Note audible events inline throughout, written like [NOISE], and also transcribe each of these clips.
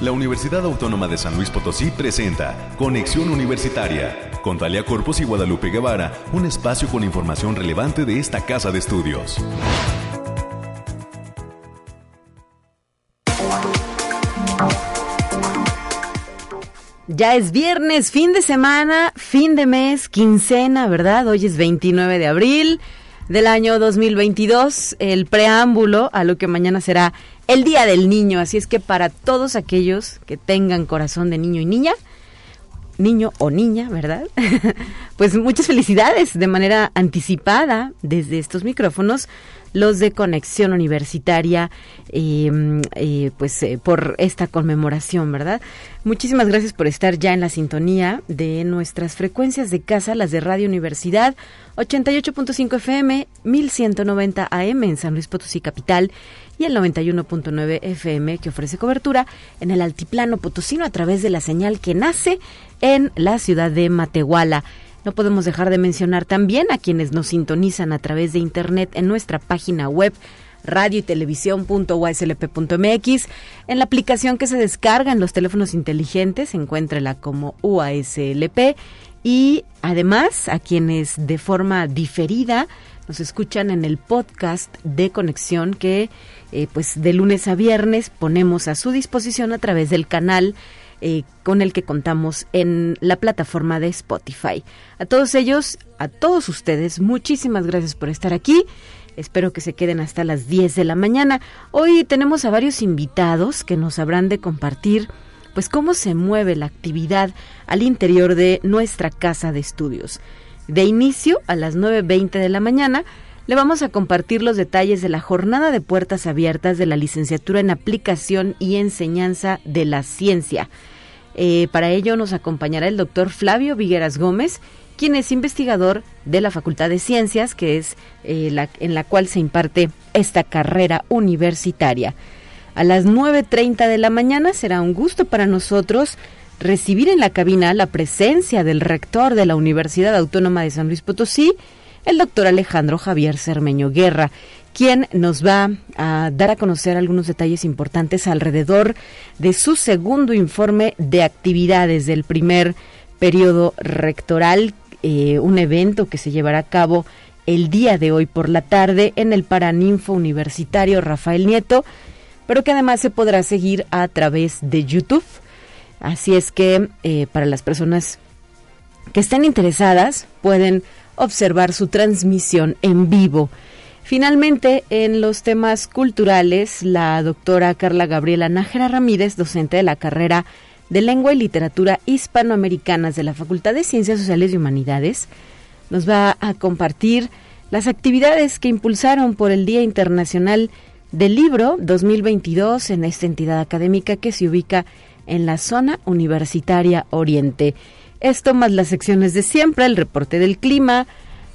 la Universidad Autónoma de San Luis Potosí presenta Conexión Universitaria con Talia Corpus y Guadalupe Guevara, un espacio con información relevante de esta casa de estudios. Ya es viernes, fin de semana, fin de mes, quincena, ¿verdad? Hoy es 29 de abril del año 2022, el preámbulo a lo que mañana será el Día del Niño. Así es que para todos aquellos que tengan corazón de niño y niña, niño o niña, ¿verdad? [LAUGHS] pues muchas felicidades de manera anticipada desde estos micrófonos los de Conexión Universitaria, em, eh, pues eh, por esta conmemoración, ¿verdad? Muchísimas gracias por estar ya en la sintonía de nuestras frecuencias de casa, las de Radio Universidad, 88.5 FM, 1190 AM en San Luis Potosí Capital y el 91.9 FM que ofrece cobertura en el altiplano potosino a través de la señal que nace en la ciudad de Matehuala. No podemos dejar de mencionar también a quienes nos sintonizan a través de internet en nuestra página web radio y televisión.uaslp.mx. En la aplicación que se descarga en los teléfonos inteligentes, encuéntrela como UASLP. Y además a quienes de forma diferida nos escuchan en el podcast de conexión que eh, pues de lunes a viernes ponemos a su disposición a través del canal eh, con el que contamos en la plataforma de Spotify. A todos ellos, a todos ustedes, muchísimas gracias por estar aquí. Espero que se queden hasta las 10 de la mañana. Hoy tenemos a varios invitados que nos habrán de compartir pues cómo se mueve la actividad al interior de nuestra casa de estudios. De inicio a las 9.20 de la mañana le vamos a compartir los detalles de la jornada de puertas abiertas de la licenciatura en aplicación y enseñanza de la ciencia. Eh, para ello nos acompañará el doctor Flavio Vigueras Gómez, quien es investigador de la Facultad de Ciencias, que es eh, la, en la cual se imparte esta carrera universitaria. A las 9.30 de la mañana será un gusto para nosotros recibir en la cabina la presencia del rector de la Universidad Autónoma de San Luis Potosí, el doctor Alejandro Javier Cermeño Guerra, quien nos va a dar a conocer algunos detalles importantes alrededor de su segundo informe de actividades del primer periodo rectoral, eh, un evento que se llevará a cabo el día de hoy por la tarde en el Paraninfo Universitario Rafael Nieto, pero que además se podrá seguir a través de YouTube. Así es que eh, para las personas que estén interesadas pueden observar su transmisión en vivo. Finalmente, en los temas culturales, la doctora Carla Gabriela Nájera Ramírez, docente de la carrera de Lengua y Literatura Hispanoamericanas de la Facultad de Ciencias Sociales y Humanidades, nos va a compartir las actividades que impulsaron por el Día Internacional del Libro 2022 en esta entidad académica que se ubica en la zona universitaria Oriente. Esto más las secciones de siempre, el reporte del clima,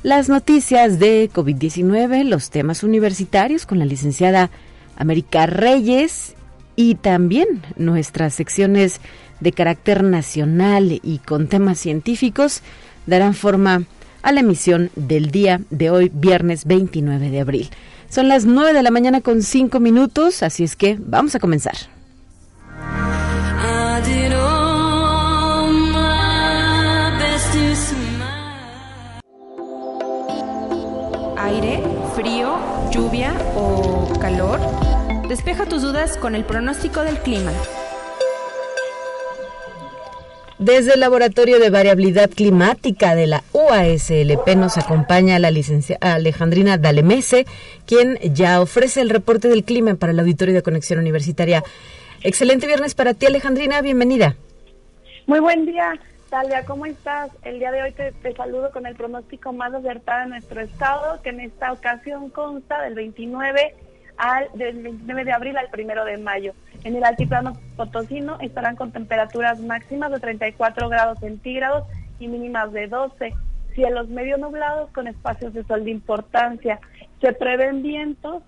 las noticias de COVID-19, los temas universitarios con la licenciada América Reyes y también nuestras secciones de carácter nacional y con temas científicos darán forma a la emisión del día de hoy, viernes 29 de abril. Son las 9 de la mañana con 5 minutos, así es que vamos a comenzar. Frío, lluvia o calor? Despeja tus dudas con el pronóstico del clima. Desde el Laboratorio de Variabilidad Climática de la UASLP nos acompaña la licenciada Alejandrina Dalemese, quien ya ofrece el reporte del clima para el Auditorio de Conexión Universitaria. Excelente viernes para ti, Alejandrina. Bienvenida. Muy buen día. Talia, ¿cómo estás? El día de hoy te, saludo con el pronóstico más acertado de nuestro estado, que en esta ocasión consta del 29 al del 29 de abril al 1 de mayo. En el altiplano potosino estarán con temperaturas máximas de 34 grados centígrados y mínimas de 12. Cielos medio nublados con espacios de sol de importancia. Se prevén vientos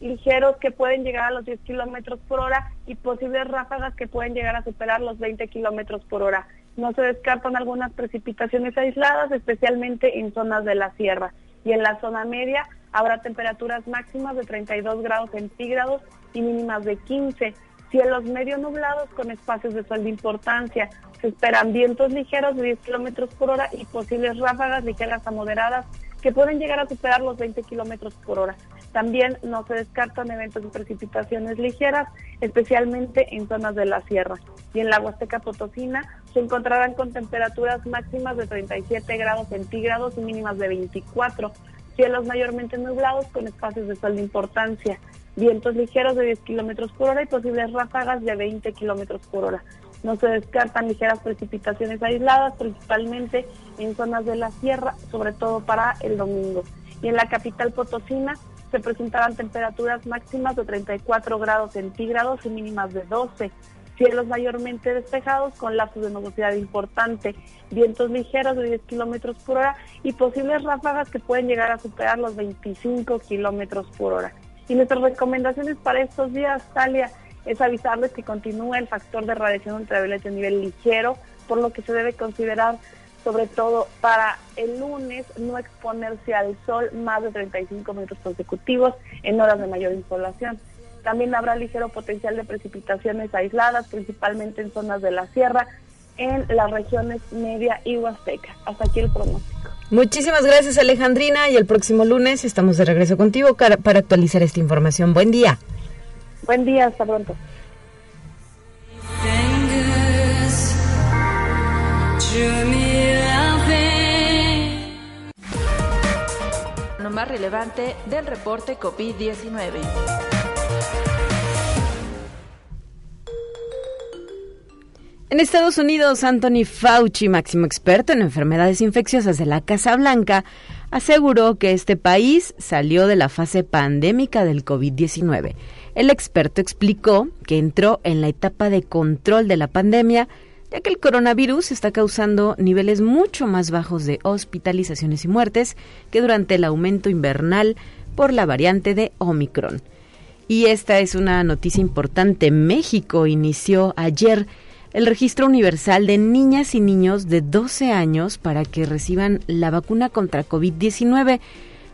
ligeros que pueden llegar a los 10 kilómetros por hora y posibles ráfagas que pueden llegar a superar los 20 kilómetros por hora. No se descartan algunas precipitaciones aisladas, especialmente en zonas de la sierra. Y en la zona media habrá temperaturas máximas de 32 grados centígrados y mínimas de 15. Cielos medio nublados con espacios de sol de importancia. Se esperan vientos ligeros de 10 kilómetros por hora y posibles ráfagas ligeras a moderadas que pueden llegar a superar los 20 kilómetros por hora. También no se descartan eventos de precipitaciones ligeras, especialmente en zonas de la sierra. Y en la Huasteca Potosina se encontrarán con temperaturas máximas de 37 grados centígrados y mínimas de 24. Cielos mayormente nublados con espacios de sol de importancia. Vientos ligeros de 10 kilómetros por hora y posibles ráfagas de 20 kilómetros por hora. No se descartan ligeras precipitaciones aisladas, principalmente en zonas de la sierra, sobre todo para el domingo. Y en la capital potosina se presentarán temperaturas máximas de 34 grados centígrados y mínimas de 12. Cielos mayormente despejados con lapsos de nubosidad importante, vientos ligeros de 10 kilómetros por hora y posibles ráfagas que pueden llegar a superar los 25 kilómetros por hora. Y nuestras recomendaciones para estos días, Talia, es avisarles que continúa el factor de radiación ultravioleta a nivel ligero, por lo que se debe considerar sobre todo para el lunes no exponerse al sol más de 35 minutos consecutivos en horas de mayor insolación. También habrá ligero potencial de precipitaciones aisladas, principalmente en zonas de la sierra, en las regiones media y huasteca. Hasta aquí el pronóstico. Muchísimas gracias Alejandrina y el próximo lunes estamos de regreso contigo para actualizar esta información. Buen día. Buen día, hasta pronto. Lo más relevante del reporte COVID-19. En Estados Unidos, Anthony Fauci, máximo experto en enfermedades infecciosas de la Casa Blanca, aseguró que este país salió de la fase pandémica del COVID-19 el experto explicó que entró en la etapa de control de la pandemia, ya que el coronavirus está causando niveles mucho más bajos de hospitalizaciones y muertes que durante el aumento invernal por la variante de Omicron. Y esta es una noticia importante. México inició ayer el registro universal de niñas y niños de 12 años para que reciban la vacuna contra COVID-19.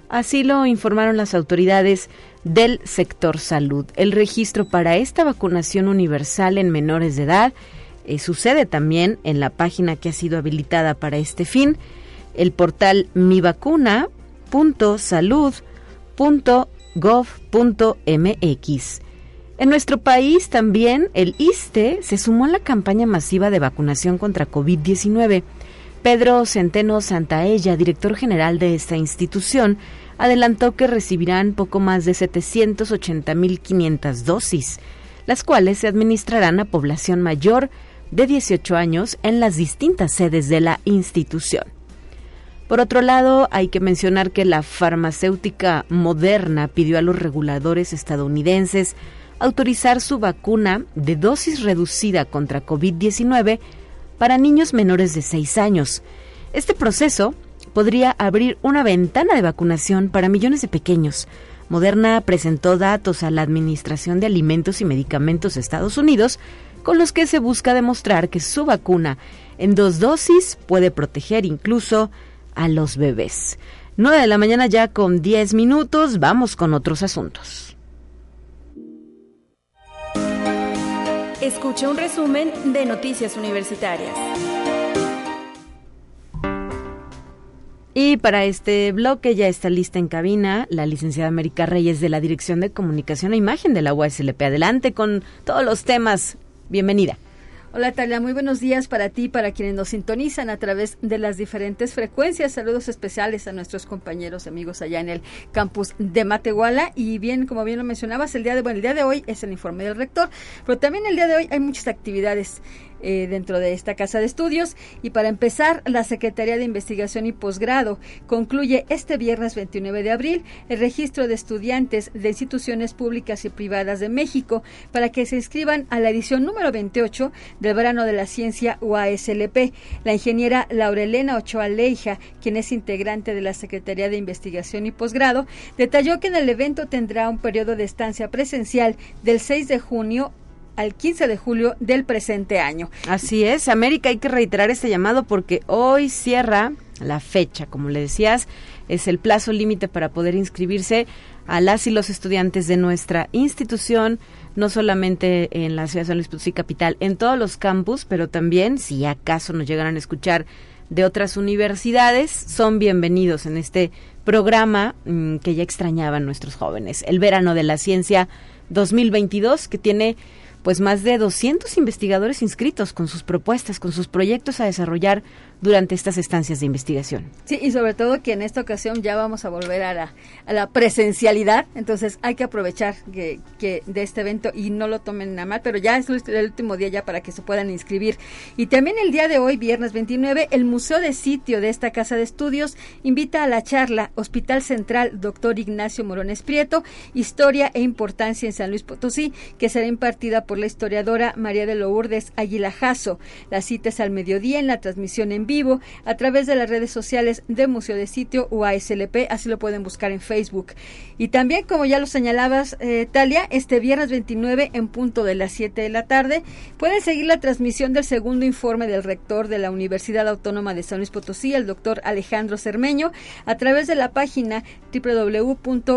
Así lo informaron las autoridades del sector salud. El registro para esta vacunación universal en menores de edad eh, sucede también en la página que ha sido habilitada para este fin, el portal mivacuna.salud.gov.mx. En nuestro país también el ISTE se sumó a la campaña masiva de vacunación contra COVID-19. Pedro Centeno Santaella, director general de esta institución, adelantó que recibirán poco más de 780.500 dosis, las cuales se administrarán a población mayor de 18 años en las distintas sedes de la institución. Por otro lado, hay que mencionar que la farmacéutica Moderna pidió a los reguladores estadounidenses autorizar su vacuna de dosis reducida contra COVID-19 para niños menores de 6 años. Este proceso podría abrir una ventana de vacunación para millones de pequeños. Moderna presentó datos a la Administración de Alimentos y Medicamentos de Estados Unidos con los que se busca demostrar que su vacuna en dos dosis puede proteger incluso a los bebés. 9 de la mañana ya con 10 minutos, vamos con otros asuntos. Escucha un resumen de Noticias Universitarias. Y para este bloque ya está lista en cabina la licenciada América Reyes de la Dirección de Comunicación e Imagen de la UASLP. Adelante con todos los temas. Bienvenida. Hola Talia, muy buenos días para ti, para quienes nos sintonizan a través de las diferentes frecuencias. Saludos especiales a nuestros compañeros y amigos allá en el campus de Matehuala. Y bien, como bien lo mencionabas, el día de bueno, el día de hoy es el informe del rector, pero también el día de hoy hay muchas actividades eh, dentro de esta casa de estudios. Y para empezar, la Secretaría de Investigación y Posgrado concluye este viernes 29 de abril el registro de estudiantes de instituciones públicas y privadas de México para que se inscriban a la edición número 28 del verano de la ciencia UASLP. La ingeniera Laurelena Ochoa Leija, quien es integrante de la Secretaría de Investigación y Posgrado, detalló que en el evento tendrá un periodo de estancia presencial del 6 de junio al 15 de julio del presente año. Así es, América, hay que reiterar este llamado porque hoy cierra la fecha, como le decías, es el plazo límite para poder inscribirse a las y los estudiantes de nuestra institución, no solamente en la ciudad de San Luis Potosí capital, en todos los campus, pero también si acaso nos llegaran a escuchar de otras universidades, son bienvenidos en este programa mm, que ya extrañaban nuestros jóvenes, el verano de la ciencia 2022, que tiene pues más de 200 investigadores inscritos con sus propuestas, con sus proyectos a desarrollar durante estas estancias de investigación. Sí, y sobre todo que en esta ocasión ya vamos a volver a la, presencialidad, entonces hay que aprovechar que, de este evento y no lo tomen a mal, pero ya es el último día ya para que se puedan inscribir. Y también el día de hoy, viernes 29, el Museo de Sitio de esta Casa de Estudios invita a la charla Hospital Central Doctor Ignacio Morones Prieto, Historia e Importancia en San Luis Potosí, que será impartida por la historiadora María de Lourdes Aguila Jasso. La cita es al mediodía en la transmisión en vivo a través de las redes sociales de Museo de Sitio UASLP, así lo pueden buscar en Facebook. Y también, como ya lo señalabas, eh, Talia, este viernes 29 en punto de las 7 de la tarde, pueden seguir la transmisión del segundo informe del rector de la Universidad Autónoma de San Luis Potosí, el doctor Alejandro Cermeño, a través de la página www.uaslp.mx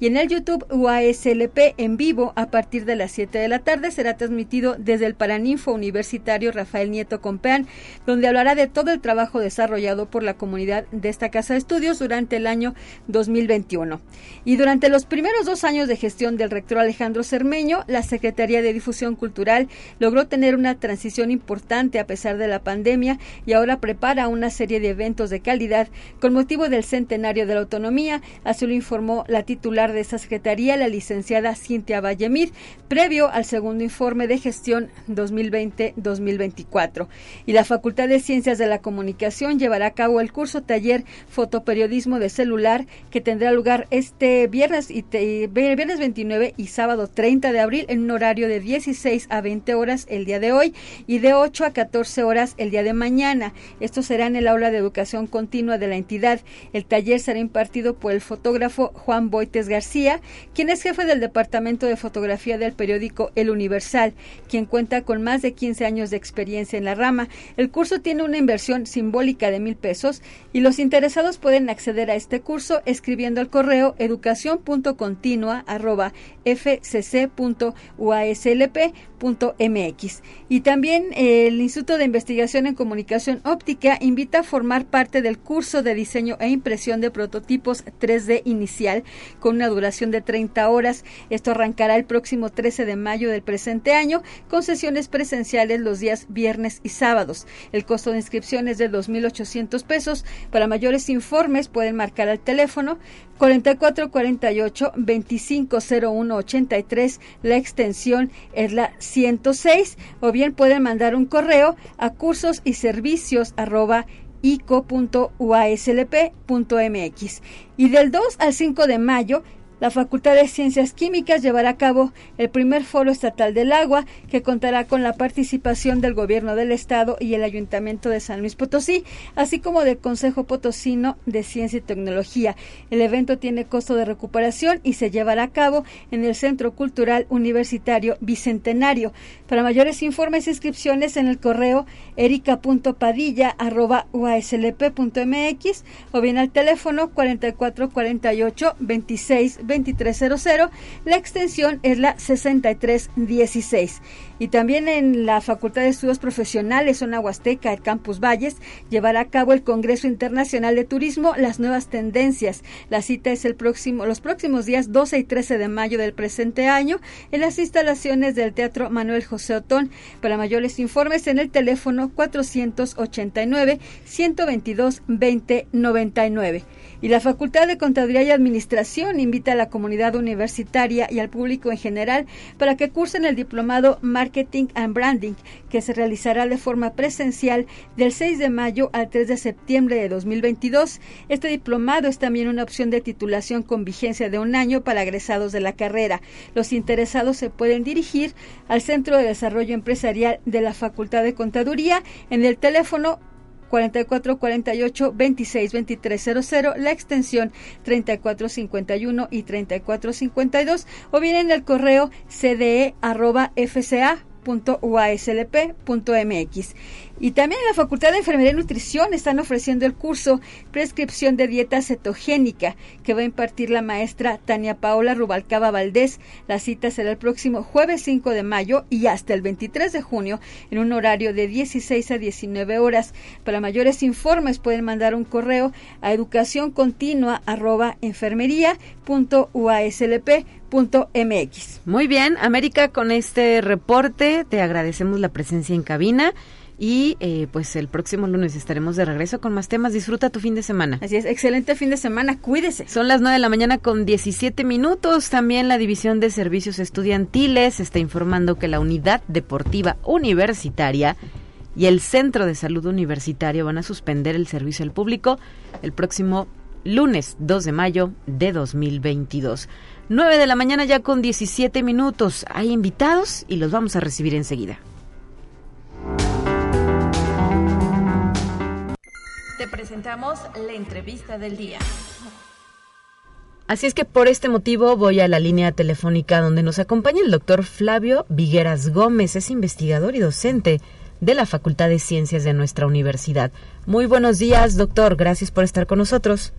y en el YouTube UASLP en vivo a partir de las 7 de la tarde. Será transmitido desde el Paraninfo Universitario Rafael Nieto Compeán, donde hablará de todo el trabajo desarrollado por la comunidad de esta casa de estudios durante el año 2021. Y durante los primeros dos años de gestión del rector Alejandro Cermeño, la Secretaría de Difusión Cultural logró tener una transición importante a pesar de la pandemia y ahora prepara una serie de eventos de calidad con motivo del centenario de la autonomía, así lo informó la titular de esa secretaría, la licenciada Cintia Vallemir, previo al segundo informe de gestión 2020-2024. Y la Facultad de Ciencias de la Comunicación llevará a cabo el curso taller Fotoperiodismo de Celular que tendrá lugar este viernes, y viernes 29 y sábado 30 de abril en un horario de 16 a 20 horas el día de hoy y de 8 a 14 horas el día de mañana. Esto será en el aula de educación continua de la entidad. El taller será impartido por el fotógrafo Juan Boites García, quien es jefe del Departamento de Fotografía del periódico El Universal, quien cuenta con más de 15 años de experiencia en la rama. El curso tiene una inversión simbólica de mil pesos y los interesados pueden acceder a este curso escribiendo al correo educación.continua.fcc.uaslp.mx. Y también eh, el Instituto de Investigación en Comunicación Óptica invita a formar parte del curso de diseño e impresión de prototipos 3D inicial con una duración de 30 horas. Esto el próximo 13 de mayo del presente año con sesiones presenciales los días viernes y sábados. El costo de inscripción es de 2.800 pesos. Para mayores informes pueden marcar al teléfono 4448 250183. La extensión es la 106 o bien pueden mandar un correo a cursos y servicios arroba ico.uaslp.mx. Y del 2 al 5 de mayo la Facultad de Ciencias Químicas llevará a cabo el primer foro estatal del agua que contará con la participación del Gobierno del Estado y el Ayuntamiento de San Luis Potosí, así como del Consejo Potosino de Ciencia y Tecnología. El evento tiene costo de recuperación y se llevará a cabo en el Centro Cultural Universitario Bicentenario. Para mayores informes e inscripciones en el correo erica.padilla.uaslp.mx o bien al teléfono 4448 26 2300. La extensión es la 6316. Y también en la Facultad de Estudios Profesionales Zona Huasteca, el Campus Valles, llevará a cabo el Congreso Internacional de Turismo, las nuevas tendencias. La cita es el próximo, los próximos días 12 y 13 de mayo del presente año en las instalaciones del Teatro Manuel José Otón. Para mayores informes en el teléfono 489 122 2099. Y la Facultad de Contaduría y Administración invita a la comunidad universitaria y al público en general para que cursen el diplomado Marketing and Branding, que se realizará de forma presencial del 6 de mayo al 3 de septiembre de 2022. Este diplomado es también una opción de titulación con vigencia de un año para egresados de la carrera. Los interesados se pueden dirigir al Centro de Desarrollo Empresarial de la Facultad de Contaduría en el teléfono 4448 262300, la extensión 3451 y 3452, o bien en el correo arroba fca Y también en la Facultad de Enfermería y Nutrición están ofreciendo el curso Prescripción de Dieta Cetogénica que va a impartir la maestra Tania Paola Rubalcaba Valdés. La cita será el próximo jueves 5 de mayo y hasta el 23 de junio en un horario de 16 a 19 horas. Para mayores informes pueden mandar un correo a educacioncontinua.enfermería.uaslp.mx. Muy bien, América, con este reporte te agradecemos la presencia en cabina. Y eh, pues el próximo lunes estaremos de regreso con más temas. Disfruta tu fin de semana. Así es, excelente fin de semana, cuídese. Son las 9 de la mañana con 17 minutos. También la División de Servicios Estudiantiles está informando que la Unidad Deportiva Universitaria y el Centro de Salud Universitario van a suspender el servicio al público el próximo lunes 2 de mayo de 2022. 9 de la mañana ya con 17 minutos. Hay invitados y los vamos a recibir enseguida. Te presentamos la entrevista del día. Así es que por este motivo voy a la línea telefónica donde nos acompaña el doctor Flavio Vigueras Gómez, es investigador y docente de la Facultad de Ciencias de nuestra universidad. Muy buenos días, doctor, gracias por estar con nosotros.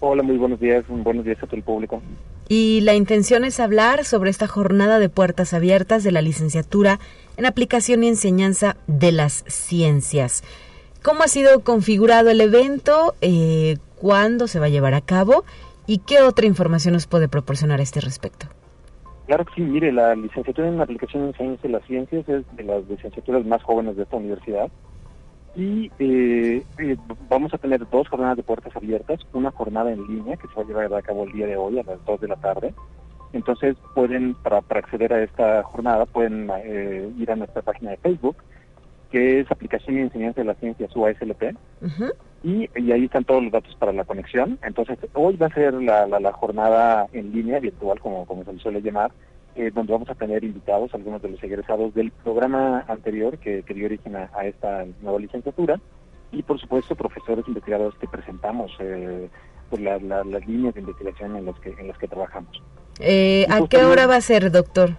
Hola, muy buenos días, buenos días a todo el público. Y la intención es hablar sobre esta jornada de puertas abiertas de la licenciatura en aplicación y enseñanza de las ciencias. ¿Cómo ha sido configurado el evento? Eh, ¿Cuándo se va a llevar a cabo? ¿Y qué otra información nos puede proporcionar a este respecto? Claro que sí, mire, la licenciatura en aplicación en ciencias de las ciencias es de las licenciaturas más jóvenes de esta universidad y eh, eh, vamos a tener dos jornadas de puertas abiertas, una jornada en línea que se va a llevar a cabo el día de hoy a las 2 de la tarde. Entonces pueden, para, para acceder a esta jornada, pueden eh, ir a nuestra página de Facebook, que es Aplicación y Enseñanza de las Ciencias UASLP, y, y, ahí están todos los datos para la conexión. Entonces, hoy va a ser la, la, jornada en línea, virtual, como, como se le suele llamar, eh, donde vamos a tener invitados, algunos de los egresados del programa anterior que, que dio origen a, esta nueva licenciatura, y por supuesto profesores investigadores que presentamos eh, por las líneas de investigación en las que, en las que trabajamos. Eh, ¿A qué hora va a ser, doctor?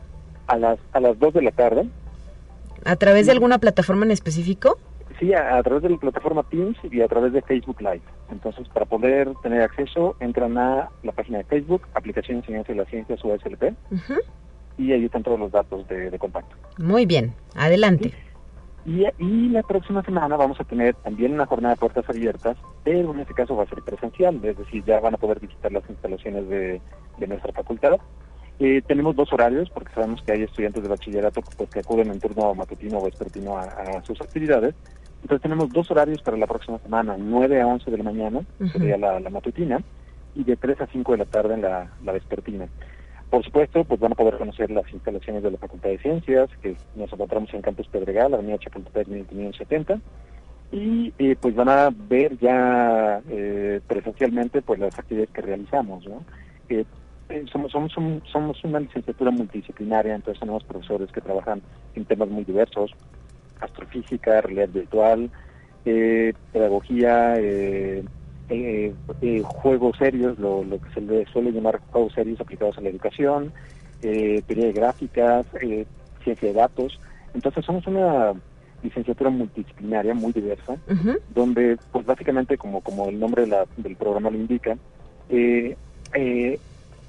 A las, a las 2 de la tarde ¿A través de alguna plataforma en específico? Sí, a, través de la plataforma Teams y a través de Facebook Live. Entonces, para poder tener acceso, entran a la página de Facebook, Aplicación de Enseñanza de las Ciencias USLP, y ahí están todos los datos de, contacto. Muy bien, adelante. Y, y, la próxima semana vamos a tener también una jornada de puertas abiertas, pero en este caso va a ser presencial, es decir, ya van a poder visitar las instalaciones de, de nuestra facultad eh, tenemos dos horarios porque sabemos que hay estudiantes de bachillerato pues, que acuden en turno matutino o vespertino a, sus actividades. Entonces tenemos dos horarios para la próxima semana, 9 a 11 de la mañana, sería la, matutina, y de 3 a 5 de la tarde en la, vespertina. Por supuesto, pues van a poder conocer las instalaciones de la Facultad de Ciencias, que nos encontramos en Campus Pedregal, Avenida Chapultepec 1570, y eh, pues van a ver ya eh, presencialmente pues las actividades que realizamos, ¿no? Eh, somos, somos, somos una licenciatura multidisciplinaria, entonces tenemos profesores que trabajan en temas muy diversos, astrofísica, realidad virtual, pedagogía, eh, juegos serios, lo, que se le suele llamar juegos serios aplicados a la educación, teoría de gráficas, ciencia de datos. Entonces somos una licenciatura multidisciplinaria muy diversa, donde pues básicamente como, como el nombre del programa lo indica, eh,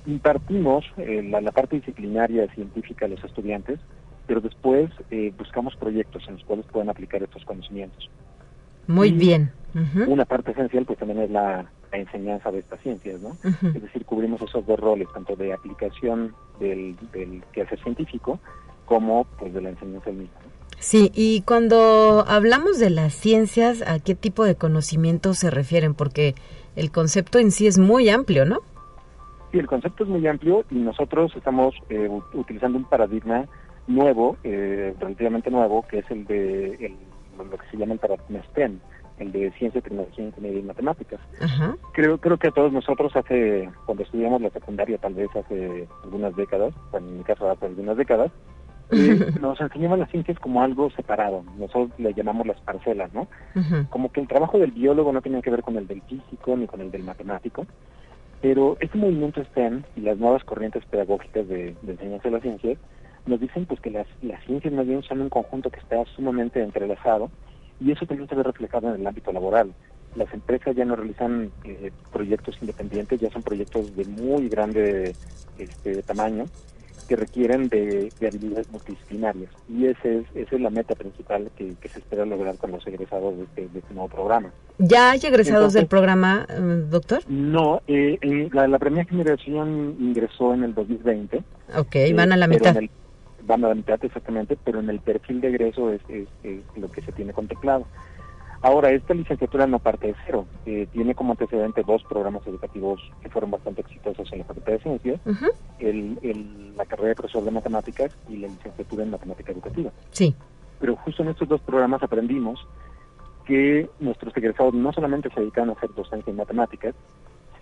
impartimos eh, la, parte disciplinaria científica a los estudiantes, pero después eh, buscamos proyectos en los cuales puedan aplicar estos conocimientos. Muy bien. Una parte esencial pues también es la, enseñanza de estas ciencias, ¿no? Es decir, cubrimos esos dos roles, tanto de aplicación del, del quehacer científico como pues de la enseñanza misma. Sí, y cuando hablamos de las ciencias, ¿a qué tipo de conocimientos se refieren? Porque el concepto en sí es muy amplio, ¿no? Sí, el concepto es muy amplio y nosotros estamos eh, utilizando un paradigma nuevo, eh, relativamente nuevo, que es el de lo que se llama el paradigma STEM, el de ciencia, tecnología, ingeniería y matemáticas. Creo creo que a todos nosotros hace cuando estudiamos la secundaria, tal vez hace algunas décadas, bueno, en mi caso hace algunas décadas, [LAUGHS] eh, nos enseñaban las ciencias como algo separado. Nosotros le llamamos las parcelas, ¿no? Como que el trabajo del biólogo no tenía que ver con el del físico ni con el del matemático, pero este movimiento STEM y las nuevas corrientes pedagógicas de, enseñanza de las ciencias nos dicen pues que las, las ciencias más bien son un conjunto que está sumamente entrelazado y eso también se ve reflejado en el ámbito laboral. Las empresas ya no realizan eh, proyectos independientes, ya son proyectos de muy grande este, tamaño que requieren de, habilidades multidisciplinarias. Y ese es, esa es la meta principal que, se espera lograr con los egresados de este, este nuevo programa. ¿Ya hay egresados del programa, eh, doctor? No, eh, la, primera generación ingresó en el 2020. Ok, van a la mitad. van a exactamente, pero en el perfil de egreso es lo que se tiene contemplado. Ahora, esta licenciatura no parte de cero. Eh, tiene como antecedente dos programas educativos que fueron bastante exitosos en la Facultad de Ciencias, el, la carrera de profesor de matemáticas y la licenciatura en matemática educativa. Sí. Pero justo en estos dos programas aprendimos que nuestros egresados no solamente se dedican a hacer docencia en matemáticas,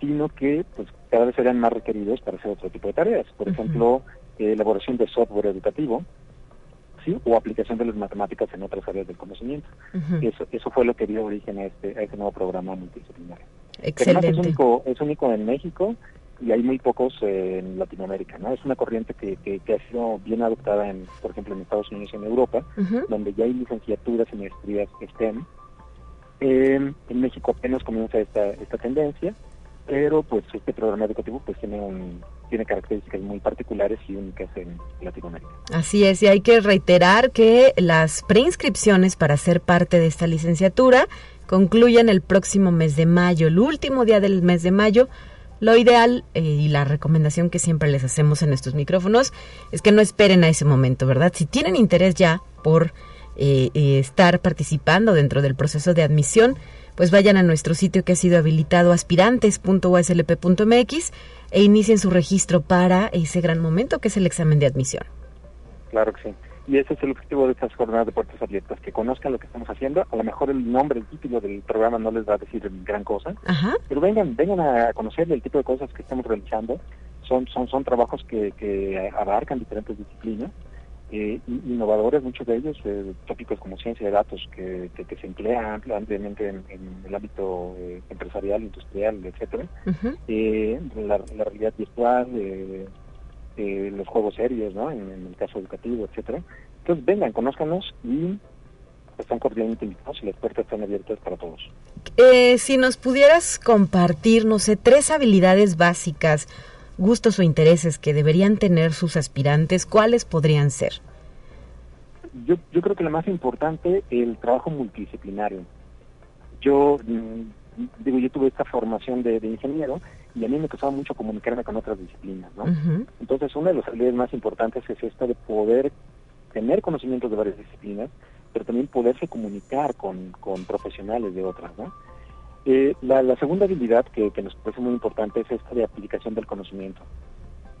sino que pues cada vez serían más requeridos para hacer otro tipo de tareas. Por ejemplo, elaboración de software educativo, o aplicación de las matemáticas en otras áreas del conocimiento. eso, eso fue lo que dio origen a este, a este nuevo programa multidisciplinario. Excelente. Es único, es único en México y hay muy pocos en Latinoamérica, ¿no? Es una corriente que, que, ha sido bien adoptada, en, por ejemplo, en Estados Unidos y en Europa, donde ya hay licenciaturas y maestrías STEM. en México apenas comienza esta, esta tendencia, pero pues este programa educativo pues tiene un, tiene características muy particulares y únicas en Latinoamérica. Así es, y hay que reiterar que las preinscripciones para ser parte de esta licenciatura concluyen el próximo mes de mayo, el último día del mes de mayo. Lo ideal eh, y la recomendación que siempre les hacemos en estos micrófonos es que no esperen a ese momento, ¿verdad? Si tienen interés ya por eh, eh, estar participando dentro del proceso de admisión, pues vayan a nuestro sitio que ha sido habilitado aspirantes.uslp.mx e inicien su registro para ese gran momento que es el examen de admisión. Claro que sí. Y ese es el objetivo de estas jornadas de puertas abiertas, que conozcan lo que estamos haciendo. A lo mejor el nombre, el título del programa no les va a decir gran cosa, pero vengan, vengan a conocer el tipo de cosas que estamos realizando. Son, son, son trabajos que, que abarcan diferentes disciplinas eh, innovadores, muchos de ellos, eh, tópicos como ciencia de datos, que, se emplea ampliamente en, el ámbito eh, empresarial, industrial, etcétera, eh, la, realidad virtual, los juegos serios, ¿no? En, el caso educativo, etcétera. Entonces, vengan, conózcanos y están cordialmente invitados y las puertas están abiertas para todos. si nos pudieras compartir, no sé, tres habilidades básicas gustos o intereses que deberían tener sus aspirantes, ¿cuáles podrían ser? Yo, yo creo que lo más importante, el trabajo multidisciplinario. Yo mm, digo, yo tuve esta formación de, ingeniero y a mí me costaba mucho comunicarme con otras disciplinas, ¿no? Entonces, una de las habilidades más importantes es esta de poder tener conocimientos de varias disciplinas, pero también poderse comunicar con, con profesionales de otras, ¿no? Eh, la, segunda habilidad que, nos parece muy importante es esta de aplicación del conocimiento.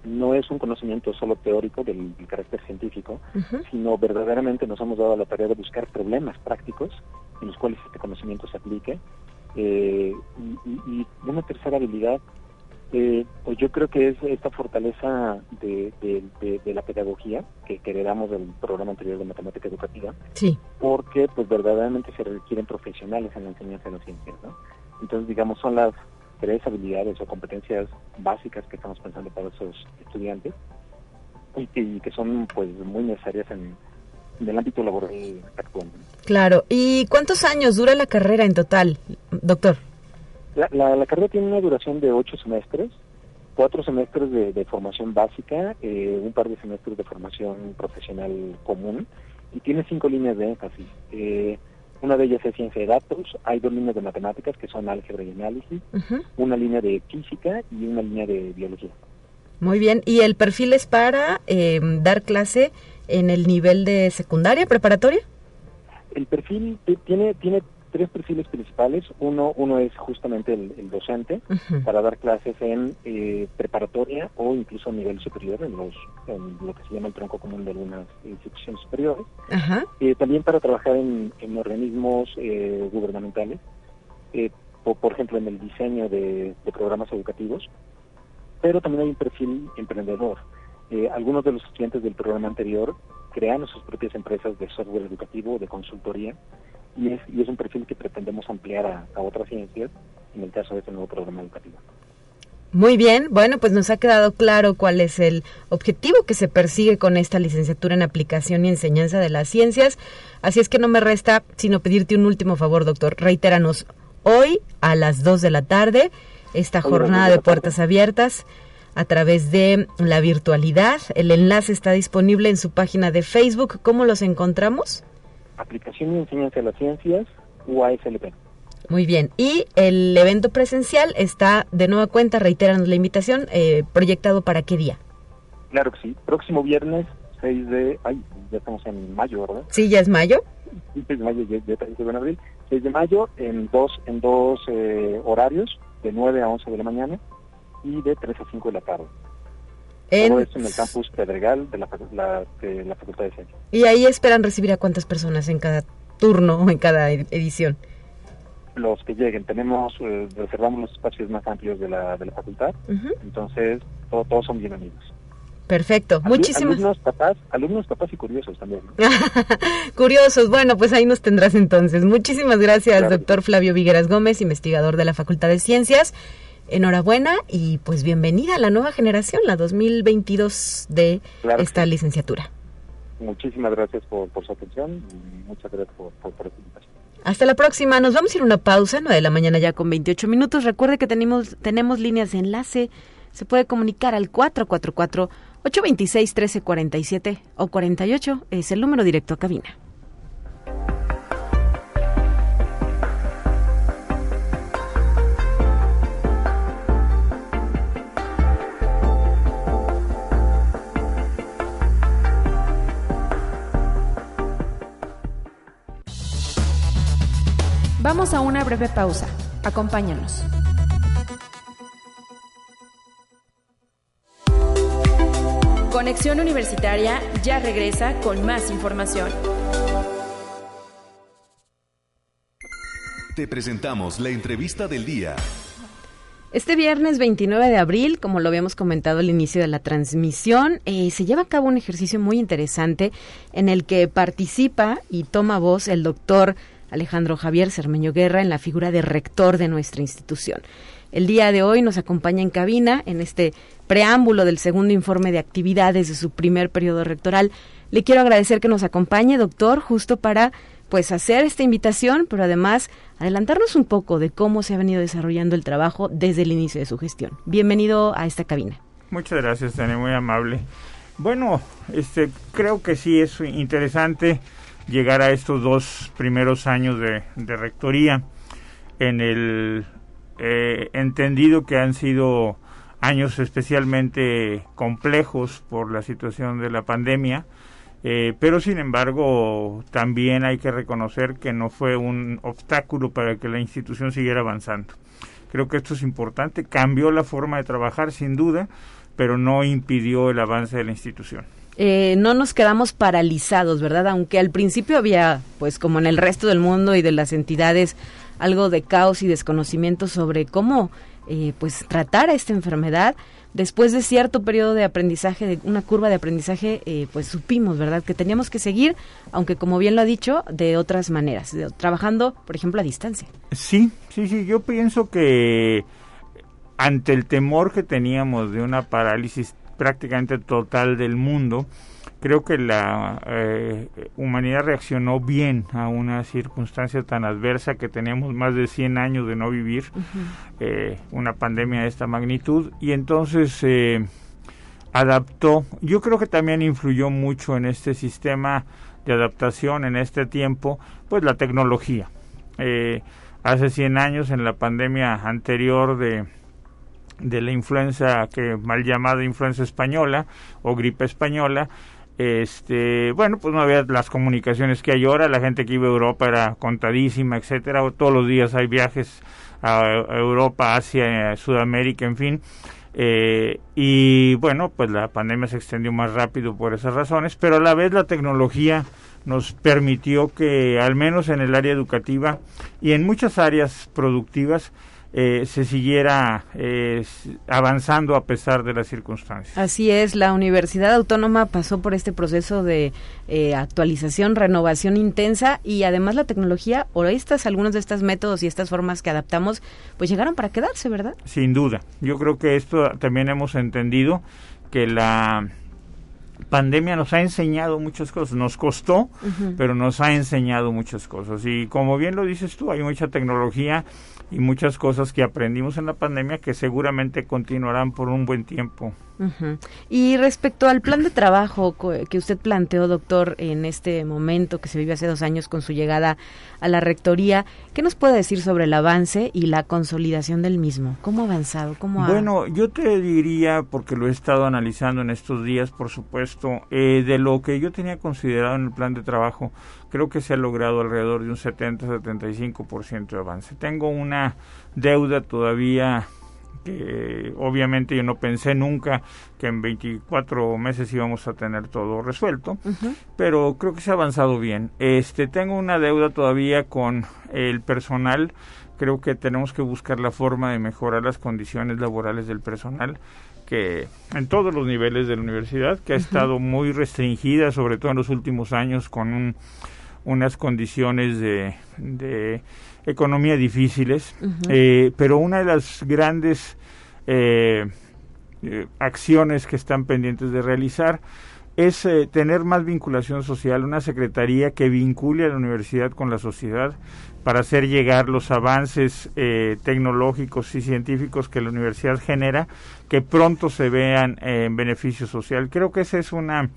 No es un conocimiento solo teórico del, carácter científico, sino verdaderamente nos hemos dado la tarea de buscar problemas prácticos en los cuales este conocimiento se aplique. Eh, y, una tercera habilidad, eh, pues yo creo que es esta fortaleza de, la pedagogía que, que, heredamos del programa anterior de matemática educativa, sí. porque pues verdaderamente se requieren profesionales en la enseñanza de las ciencias, ¿no? Entonces, digamos, son las tres habilidades o competencias básicas que estamos pensando para esos estudiantes y que, son pues muy necesarias en, el ámbito laboral actual. Claro. ¿Y cuántos años dura la carrera en total, doctor? La, la, carrera tiene una duración de ocho semestres, cuatro semestres de, formación básica, eh, un par de semestres de formación profesional común y tiene cinco líneas de énfasis. Eh, una de ellas es ciencia de datos, hay dos líneas de matemáticas que son álgebra y análisis, una línea de física y una línea de biología. Muy bien, ¿y el perfil es para em, dar clase en el nivel de secundaria, preparatoria? El perfil tiene, tiene tres perfiles principales. Uno, uno es justamente el, docente para dar clases en eh, preparatoria o incluso a nivel superior, en, los, en lo que se llama el tronco común de algunas instituciones superiores. Eh, también para trabajar en, organismos eh, gubernamentales, o, por ejemplo en el diseño de, de, programas educativos. Pero también hay un perfil emprendedor. algunos de los estudiantes del programa anterior crean sus propias empresas de software educativo, de consultoría, y es, y es un perfil que pretendemos ampliar a, otras ciencias en el caso de este nuevo programa educativo. Muy bien, bueno, pues nos ha quedado claro cuál es el objetivo que se persigue con esta licenciatura en aplicación y enseñanza de las ciencias. Así es que no me resta sino pedirte un último favor, doctor. Reitéranos hoy a las 2 de la tarde esta jornada de puertas abiertas a través de la virtualidad. El enlace está disponible en su página de Facebook. ¿Cómo los encontramos? Aplicación y enseñanza de las ciencias, UASLP. Muy bien. Y el evento presencial está, de nueva cuenta, reiterando la invitación, eh, proyectado para qué día? Claro que sí. Próximo viernes, 6 de... Ay, ya estamos en mayo, ¿verdad? Sí, ya es mayo. 6 de mayo, ya, ya en abril. 6 de mayo en dos, en dos eh, horarios, de 9 a 11 de la mañana y de 3 a 5 de la tarde. En... Todo esto en el campus Pedregal de la, la, de la Facultad de Ciencias. ¿Y ahí esperan recibir a cuántas personas en cada turno o en cada edición? los que lleguen. Tenemos, eh, reservamos los espacios más amplios de la, de la facultad, entonces todos son bienvenidos. Perfecto, muchísimas. Alumnos, papás, alumnos, papás y curiosos también. [LAUGHS] curiosos, bueno, pues ahí nos tendrás entonces. Muchísimas gracias, doctor Flavio Vigueras Gómez, investigador de la Facultad de Ciencias. Enhorabuena y pues bienvenida a la nueva generación, la 2022 de esta licenciatura. Muchísimas gracias por, su atención y muchas gracias por, por, por. Hasta la próxima. Nos vamos a ir a una pausa, 9 de la mañana ya con 28 minutos. Recuerde que tenemos, tenemos líneas de enlace. Se puede comunicar al 444-826-1347 o 48. Es el número directo a cabina. Vamos a una breve pausa. Acompáñanos. Conexión Universitaria ya regresa con más información. Te presentamos la entrevista del día. Este viernes 29 de abril, como lo habíamos comentado al inicio de la transmisión, eh, se lleva a cabo un ejercicio muy interesante en el que participa y toma voz el doctor Alejandro Javier Cermeño Guerra en la figura de rector de nuestra institución. El día de hoy nos acompaña en cabina en este preámbulo del segundo informe de actividades de su primer periodo rectoral. Le quiero agradecer que nos acompañe, doctor, justo para pues hacer esta invitación, pero además adelantarnos un poco de cómo se ha venido desarrollando el trabajo desde el inicio de su gestión. Bienvenido a esta cabina. Muchas gracias, Tania, muy amable. Bueno, este creo que sí es interesante llegar a estos dos primeros años de, rectoría en el eh, entendido que han sido años especialmente complejos por la situación de la pandemia, eh, pero sin embargo también hay que reconocer que no fue un obstáculo para que la institución siguiera avanzando. Creo que esto es importante, cambió la forma de trabajar sin duda, pero no impidió el avance de la institución. Eh, no nos quedamos paralizados, ¿verdad? Aunque al principio había, pues como en el resto del mundo y de las entidades, algo de caos y desconocimiento sobre cómo, eh, pues, tratar a esta enfermedad. Después de cierto periodo de aprendizaje, de una curva de aprendizaje, eh, pues supimos, ¿verdad?, que teníamos que seguir, aunque como bien lo ha dicho, de otras maneras, trabajando, por ejemplo, a distancia. Sí, sí, sí, yo pienso que ante el temor que teníamos de una parálisis prácticamente total del mundo, creo que la eh, humanidad reaccionó bien a una circunstancia tan adversa que tenemos más de 100 años de no vivir eh, una pandemia de esta magnitud y entonces eh, adaptó. Yo creo que también influyó mucho en este sistema de adaptación en este tiempo, pues la tecnología. hace 100 años, en la pandemia anterior de de la influenza que mal llamada influenza española o gripe española este bueno pues no había las comunicaciones que hay ahora la gente que iba a Europa era contadísima etcétera todos los días hay viajes a Europa Asia Sudamérica en fin eh, y bueno pues la pandemia se extendió más rápido por esas razones pero a la vez la tecnología nos permitió que al menos en el área educativa y en muchas áreas productivas eh, se siguiera eh, avanzando a pesar de las circunstancias. Así es, la Universidad Autónoma pasó por este proceso de eh, actualización, renovación intensa y además la tecnología o estas, algunos de estos métodos y estas formas que adaptamos, pues llegaron para quedarse, ¿verdad? Sin duda. Yo creo que esto también hemos entendido que la pandemia nos ha enseñado muchas cosas, nos costó, pero nos ha enseñado muchas cosas. Y como bien lo dices tú, hay mucha tecnología y muchas cosas que aprendimos en la pandemia que seguramente continuarán por un buen tiempo. Y respecto al plan de trabajo que usted planteó, doctor, en este momento que se vive hace dos años con su llegada a la rectoría, ¿qué nos puede decir sobre el avance y la consolidación del mismo? ¿Cómo ha avanzado? ¿Cómo Bueno, yo te diría, porque lo he estado analizando en estos días, por supuesto, eh, de lo que yo tenía considerado en el plan de trabajo, creo que se ha logrado alrededor de un 70-75% de avance. Tengo una deuda todavía que obviamente yo no pensé nunca que en 24 meses íbamos a tener todo resuelto, pero creo que se ha avanzado bien. Este tengo una deuda todavía con el personal, creo que tenemos que buscar la forma de mejorar las condiciones laborales del personal que en todos los niveles de la universidad, que ha estado muy restringida, sobre todo en los últimos años, con unas condiciones de economía difíciles, eh, pero una de las grandes eh, eh, acciones que están pendientes de realizar es tener más vinculación social, una secretaría que vincule a la universidad con la sociedad para hacer llegar los avances tecnológicos y científicos que la universidad genera, que pronto se vean en beneficio social. Creo que esa es una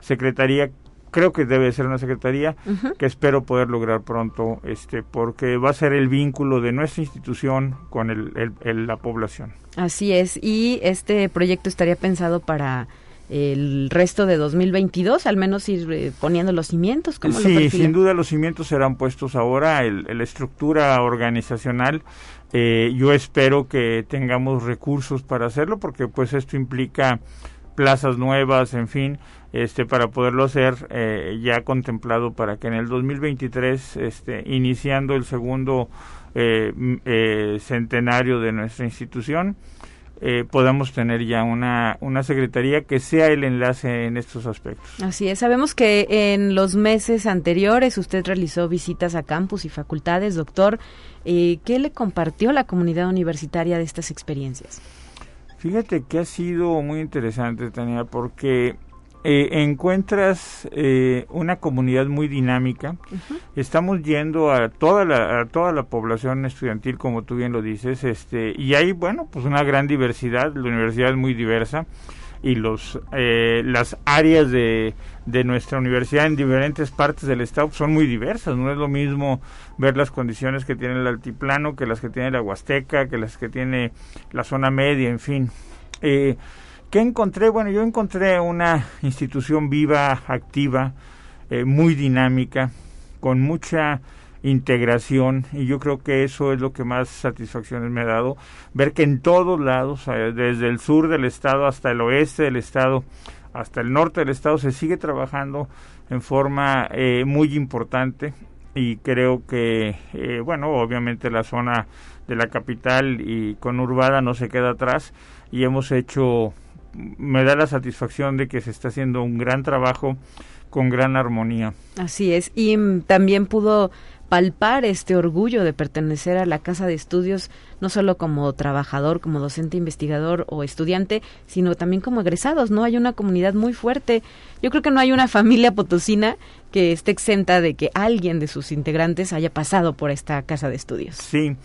secretaría creo que debe ser una secretaría que espero poder lograr pronto este porque va a ser el vínculo de nuestra institución con el, la población así es y este proyecto estaría pensado para el resto de 2022, al menos ir eh, poniendo los cimientos. ¿cómo sí, sin duda los cimientos serán puestos ahora, el, la estructura organizacional. Eh, yo espero que tengamos recursos para hacerlo, porque pues esto implica plazas nuevas, en fin, este para poderlo hacer eh, ya contemplado para que en el 2023 este iniciando el segundo eh, eh, centenario de nuestra institución podamos tener ya una, una secretaría que sea el enlace en estos aspectos. Así es, sabemos que en los meses anteriores usted realizó visitas a campus y facultades, doctor. ¿Qué le compartió la comunidad universitaria de estas experiencias? Fíjate que ha sido muy interesante, Tania, porque eh, encuentras eh, una comunidad muy dinámica. Estamos yendo a toda la a toda la población estudiantil, como tú bien lo dices, este y hay bueno pues una gran diversidad. La universidad es muy diversa y los eh, las áreas de, de nuestra universidad en diferentes partes del estado son muy diversas. No es lo mismo ver las condiciones que tiene el altiplano que las que tiene la Huasteca, que las que tiene la zona media, en fin. Eh, ¿Qué encontré? Bueno, yo encontré una institución viva, activa, eh, muy dinámica, con mucha integración y yo creo que eso es lo que más satisfacciones me ha dado, ver que en todos lados, eh, desde el sur del estado hasta el oeste del estado, hasta el norte del estado, se sigue trabajando en forma eh, muy importante y creo que, bueno, obviamente la zona de la capital y conurbada no se queda atrás y hemos hecho me da la satisfacción de que se está haciendo un gran trabajo con gran armonía. Así es, y mm, también pudo palpar este orgullo de pertenecer a la casa de estudios, no solo como trabajador, como docente, investigador o estudiante, sino también como egresados, ¿no? Hay una comunidad muy fuerte. Yo creo que no hay una [LAUGHS] familia potosina que esté exenta de que alguien de sus integrantes haya pasado por esta casa de estudios. Sí,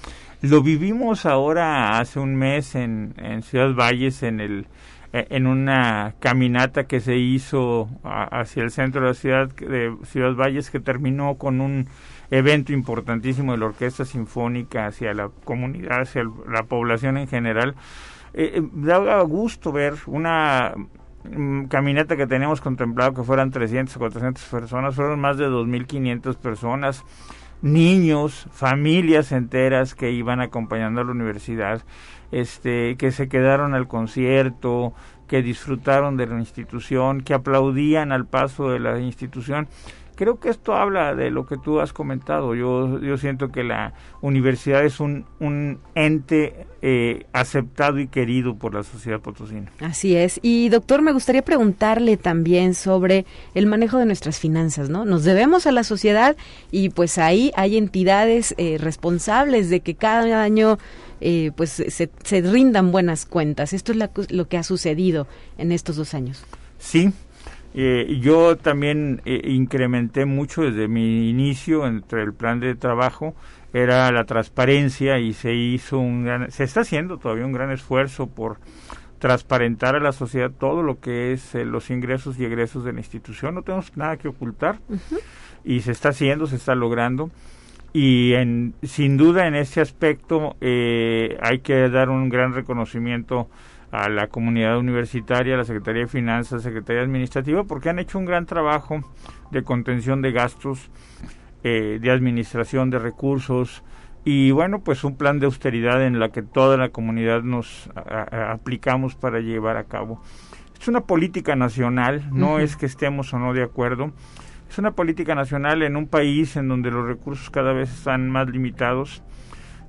lo vivimos ahora hace un mes en, en Ciudad Valles, en el en una caminata que se hizo hacia el centro de la ciudad de Ciudad Valles que terminó con un evento importantísimo de la Orquesta Sinfónica hacia la comunidad, hacia la población en general. Eh, eh, daba gusto ver una mm, caminata que teníamos contemplado que fueran 300 o 400 personas, fueron más de 2.500 personas, niños, familias enteras que iban acompañando a la universidad este, que se quedaron al concierto, que disfrutaron de la institución, que aplaudían al paso de la institución. Creo que esto habla de lo que tú has comentado. Yo, yo siento que la universidad es un, un ente eh, aceptado y querido por la sociedad potosina. Así es. Y doctor, me gustaría preguntarle también sobre el manejo de nuestras finanzas, ¿no? Nos debemos a la sociedad y pues ahí hay entidades eh, responsables de que cada año eh, pues se, se, rindan buenas cuentas. Esto es lo que ha sucedido en estos dos años. Sí, eh, yo también eh, incrementé mucho desde mi inicio entre el plan de trabajo era la transparencia y se hizo un gran, se está haciendo todavía un gran esfuerzo por transparentar a la sociedad todo lo que es eh, los ingresos y egresos de la institución. No tenemos nada que ocultar. Y se está haciendo se está logrando. Y en, sin duda en este aspecto hay que dar un gran reconocimiento a la comunidad universitaria, a la Secretaría de Finanzas, Secretaría Administrativa, porque han hecho un gran trabajo de contención de gastos, eh, de administración de recursos y bueno, pues un plan de austeridad en la que toda la comunidad nos aplicamos para llevar a cabo. Es una política nacional, no es que estemos o no de acuerdo, es una política nacional en un país en donde los recursos cada vez están más limitados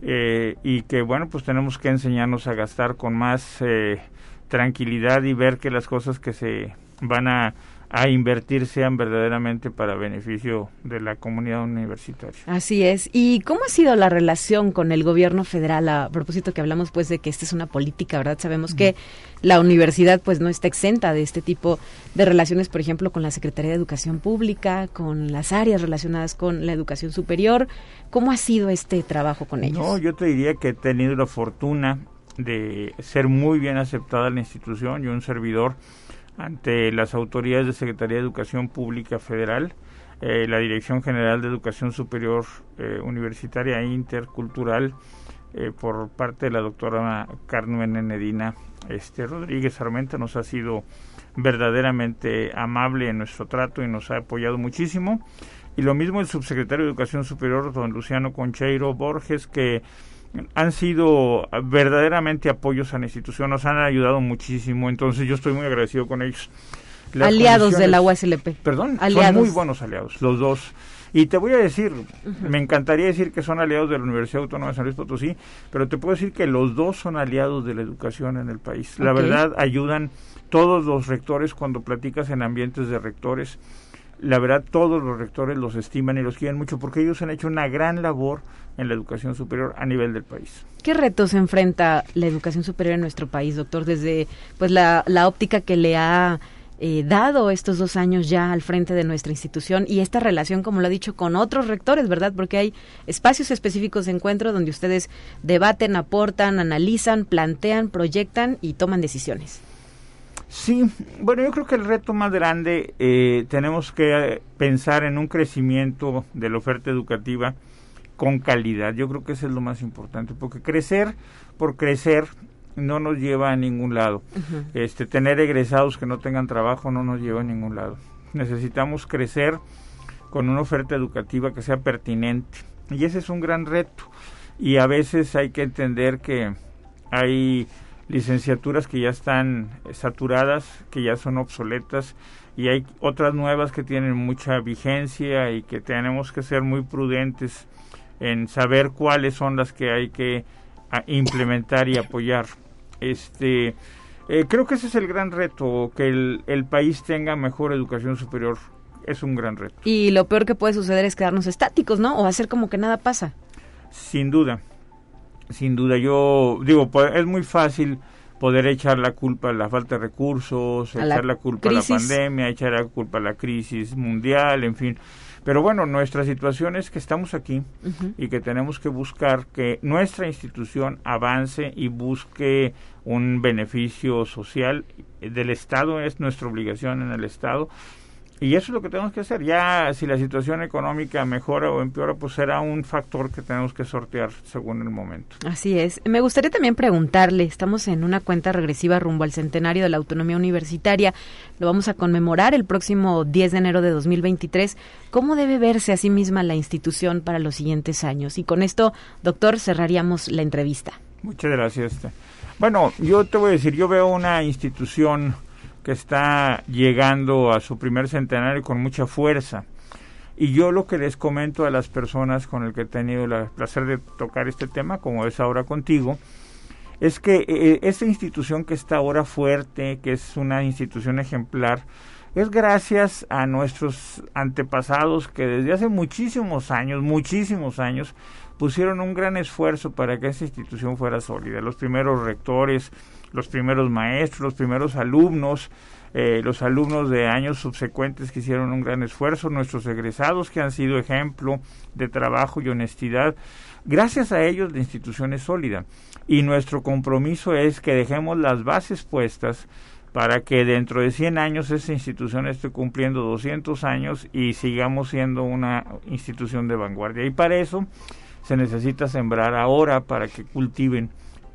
eh, y que bueno pues tenemos que enseñarnos a gastar con más eh, tranquilidad y ver que las cosas que se van a a invertir sean verdaderamente para beneficio de la comunidad universitaria. Así es. ¿Y cómo ha sido la relación con el gobierno federal a propósito que hablamos pues de que esta es una política, ¿verdad? Sabemos que la universidad pues no está exenta de este tipo de relaciones, por ejemplo, con la Secretaría de Educación Pública, con las áreas relacionadas con la educación superior. ¿Cómo ha sido este trabajo con ellos? No, yo te diría que he tenido la fortuna de ser muy bien aceptada la institución y un servidor ante las autoridades de Secretaría de Educación Pública Federal, eh, la Dirección General de Educación Superior eh, Universitaria e Intercultural, eh, por parte de la doctora Carmen Enedina este, Rodríguez Armenta, nos ha sido verdaderamente amable en nuestro trato y nos ha apoyado muchísimo. Y lo mismo el subsecretario de Educación Superior, don Luciano Concheiro Borges, que han sido verdaderamente apoyos a la institución, nos han ayudado muchísimo, entonces yo estoy muy agradecido con ellos. aliados de la USLP. Perdón, son muy buenos aliados, los dos. Y te voy a decir, me encantaría decir que son aliados de la Universidad Autónoma de San Luis Potosí, pero te puedo decir que los dos son aliados de la educación en el país. La verdad, ayudan todos los rectores cuando platicas en ambientes de rectores. La verdad, todos los rectores los estiman y los quieren mucho porque ellos han hecho una gran labor en la educación superior a nivel del país. ¿Qué retos enfrenta la educación superior en nuestro país, doctor, desde pues la, la óptica que le ha eh, dado estos dos años ya al frente de nuestra institución y esta relación, como lo ha dicho, con otros rectores, ¿verdad? Porque hay espacios específicos de encuentro donde ustedes debaten, aportan, analizan, plantean, proyectan y toman decisiones. Sí, bueno, yo creo que el reto más grande eh, tenemos que pensar en un crecimiento de la oferta educativa con calidad. Yo creo que eso es lo más importante, porque crecer por crecer no nos lleva a ningún lado. Este tener egresados que no tengan trabajo no nos lleva a ningún lado. Necesitamos crecer con una oferta educativa que sea pertinente y ese es un gran reto. Y a veces hay que entender que hay licenciaturas que ya están saturadas, que ya son obsoletas y hay otras nuevas que tienen mucha vigencia y que tenemos que ser muy prudentes en saber cuáles son las que hay que implementar y apoyar. Este, eh, creo que ese es el gran reto, que el, el país tenga mejor educación superior. Es un gran reto. Y lo peor que puede suceder es quedarnos estáticos, ¿no? O hacer como que nada pasa. Sin duda, sin duda. Yo digo, pues, es muy fácil poder echar la culpa a la falta de recursos, echar la, culpa a la pandemia, echar la culpa a la crisis mundial, en fin. Pero bueno, nuestra situación es que estamos aquí y que tenemos que buscar que nuestra institución avance y busque un beneficio social del Estado, es nuestra obligación en el Estado y eso es lo que tenemos que hacer. Ya si la situación económica mejora o empeora, pues será un factor que tenemos que sortear según el momento. Así es. Me gustaría también preguntarle, estamos en una cuenta regresiva rumbo al centenario de la autonomía universitaria. Lo vamos a conmemorar el próximo 10 de enero de 2023. ¿Cómo debe verse a sí misma la institución para los siguientes años? Y con esto, doctor, cerraríamos la entrevista. Muchas gracias. Bueno, yo te voy a decir, yo veo una institución que está llegando a su primer centenario con mucha fuerza. Y yo lo que les comento a las personas con el que he tenido el placer de tocar este tema, como es ahora contigo, es que eh, esta institución que está ahora fuerte, que es una institución ejemplar, es gracias a nuestros antepasados que desde hace muchísimos años, muchísimos años, pusieron un gran esfuerzo para que esta institución fuera sólida. Los primeros rectores, los primeros maestros, los primeros alumnos, eh, los alumnos de años subsecuentes que hicieron un gran esfuerzo, nuestros egresados que han sido ejemplo de trabajo y honestidad. Gracias a ellos la institución es sólida y nuestro compromiso es que dejemos las bases puestas para que dentro de 100 años esta institución esté cumpliendo 200 años y sigamos siendo una institución de vanguardia. Y para eso se necesita sembrar ahora para que cultiven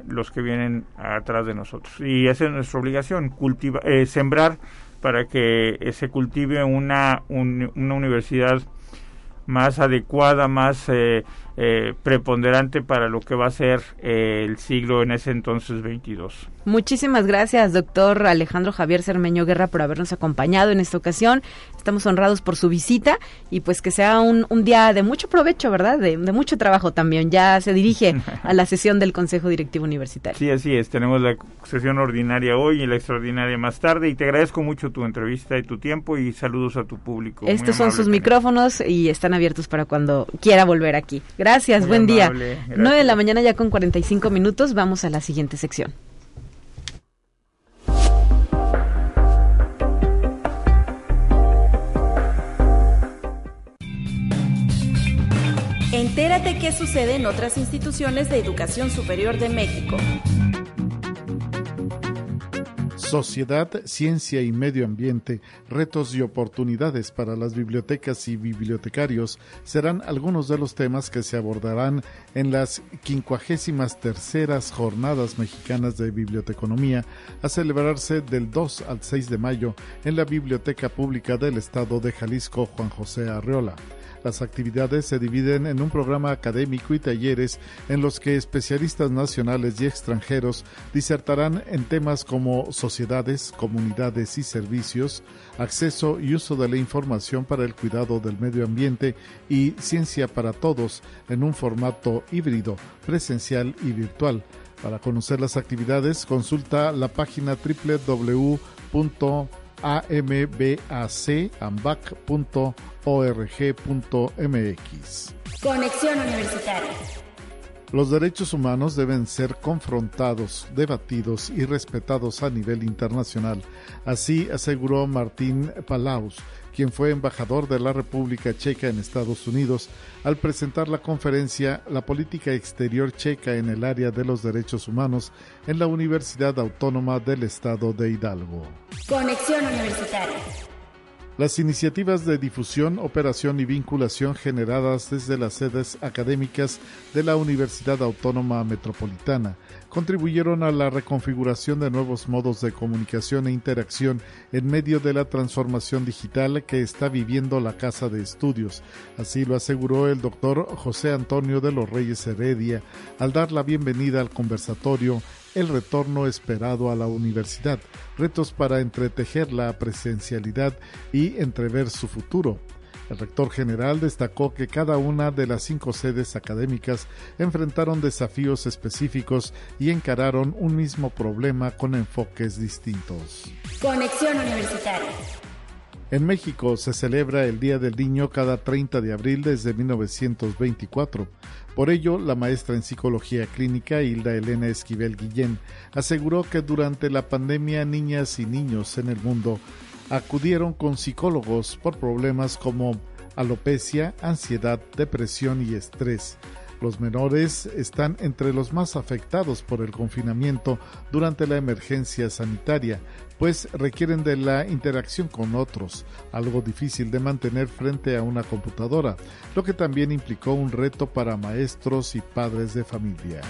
los que vienen atrás de nosotros. Y esa es nuestra obligación, cultiva, eh, sembrar para que se cultive una, una universidad más adecuada, más eh, eh, preponderante para lo que va a ser eh, el siglo en ese entonces 22. Muchísimas gracias, doctor Alejandro Javier Cermeño Guerra, por habernos acompañado en esta ocasión. Estamos honrados por su visita y pues que sea un, día de mucho provecho, ¿verdad? De, mucho trabajo también. Ya se dirige a la sesión del Consejo Directivo Universitario. Sí, así es. Tenemos la sesión ordinaria hoy y la extraordinaria más tarde y te agradezco mucho tu entrevista y tu tiempo y saludos a tu público. Estos son sus micrófonos y están abiertos para cuando quiera volver aquí. Gracias, buen día. 9 de la mañana ya con 45 minutos. Vamos a la siguiente sección. Entérate qué sucede en otras instituciones de educación superior de México. Sociedad, ciencia y medio ambiente, retos y oportunidades para las bibliotecas y bibliotecarios serán algunos de los temas que se abordarán en las 53 terceras Jornadas Mexicanas de Biblioteconomía a celebrarse del 2 al 6 de mayo en la Biblioteca Pública del Estado de Jalisco Juan José Arreola. Las actividades se dividen en un programa académico y talleres en los que especialistas nacionales y extranjeros disertarán en temas como sociedades, comunidades y servicios, acceso y uso de la información para el cuidado del medio ambiente y ciencia para todos en un formato híbrido, presencial y virtual. Para conocer las actividades, consulta la página www ambacambac.org.mx. Conexión Universitaria. Los derechos humanos deben ser confrontados, debatidos y respetados a nivel internacional. Así aseguró Martín Palaus, quien fue embajador de la República Checa en Estados Unidos, al presentar la conferencia La política exterior checa en el área de los derechos humanos en la Universidad Autónoma del Estado de Hidalgo. Conexión Universitaria. Las iniciativas de difusión, operación y vinculación generadas desde las sedes académicas de la Universidad Autónoma Metropolitana contribuyeron a la reconfiguración de nuevos modos de comunicación e interacción en medio de la transformación digital que está viviendo la Casa de Estudios. Así lo aseguró el doctor José Antonio de los Reyes Heredia al dar la bienvenida al conversatorio el retorno esperado a la universidad, retos para entretejer la presencialidad y entrever su futuro. El rector general destacó que cada una de las cinco sedes académicas enfrentaron desafíos específicos y encararon un mismo problema con enfoques distintos. Conexión Universitaria. En México se celebra el Día del Niño cada 30 de abril desde 1924. Por ello, la maestra en psicología clínica Hilda Elena Esquivel Guillén aseguró que durante la pandemia niñas y niños en el mundo acudieron con psicólogos por problemas como alopecia, ansiedad, depresión y estrés. Los menores están entre los más afectados por el confinamiento durante la emergencia sanitaria, pues requieren de la interacción con otros, algo difícil de mantener frente a una computadora, lo que también implicó un reto para maestros y padres de familia.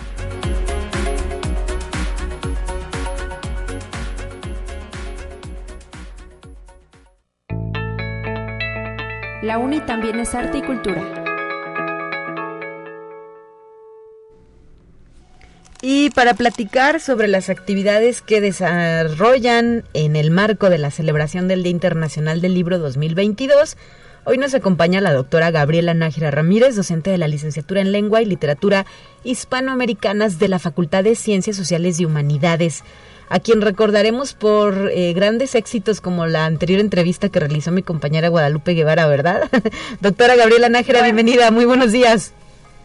La UNI también es arte y cultura. Y para platicar sobre las actividades que desarrollan en el marco de la celebración del Día Internacional del Libro 2022, hoy nos acompaña la doctora Gabriela Nájera Ramírez, docente de la licenciatura en Lengua y Literatura Hispanoamericanas de la Facultad de Ciencias Sociales y Humanidades, a quien recordaremos por eh, grandes éxitos como la anterior entrevista que realizó mi compañera Guadalupe Guevara, ¿verdad? [LAUGHS] doctora Gabriela Nájera, bienvenida, muy buenos días.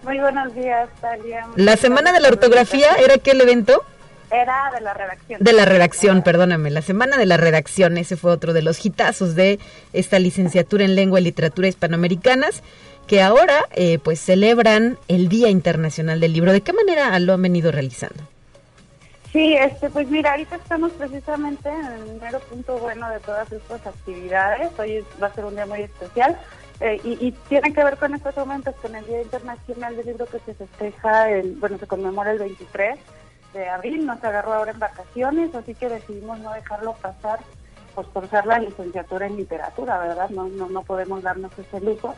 Muy buenos días, Talia. La Semana de la Ortografía, ¿era qué el evento? Era de la redacción. De la redacción, perdóname. La Semana de la Redacción, ese fue otro de los hitazos de esta licenciatura en Lengua y Literatura Hispanoamericanas, que ahora eh, pues celebran el Día Internacional del Libro. ¿De qué manera lo han venido realizando? Sí, este, pues mira, ahorita estamos precisamente en el mero punto bueno de todas estas actividades. Hoy va a ser un día muy especial eh, y, tiene que ver con estos momentos, con el Día Internacional del Libro que se festeja, el, bueno, se conmemora el 23 de abril, nos agarró ahora en vacaciones, así que decidimos no dejarlo pasar pues por ser la licenciatura en literatura, ¿verdad? No, no, no podemos darnos ese lujo.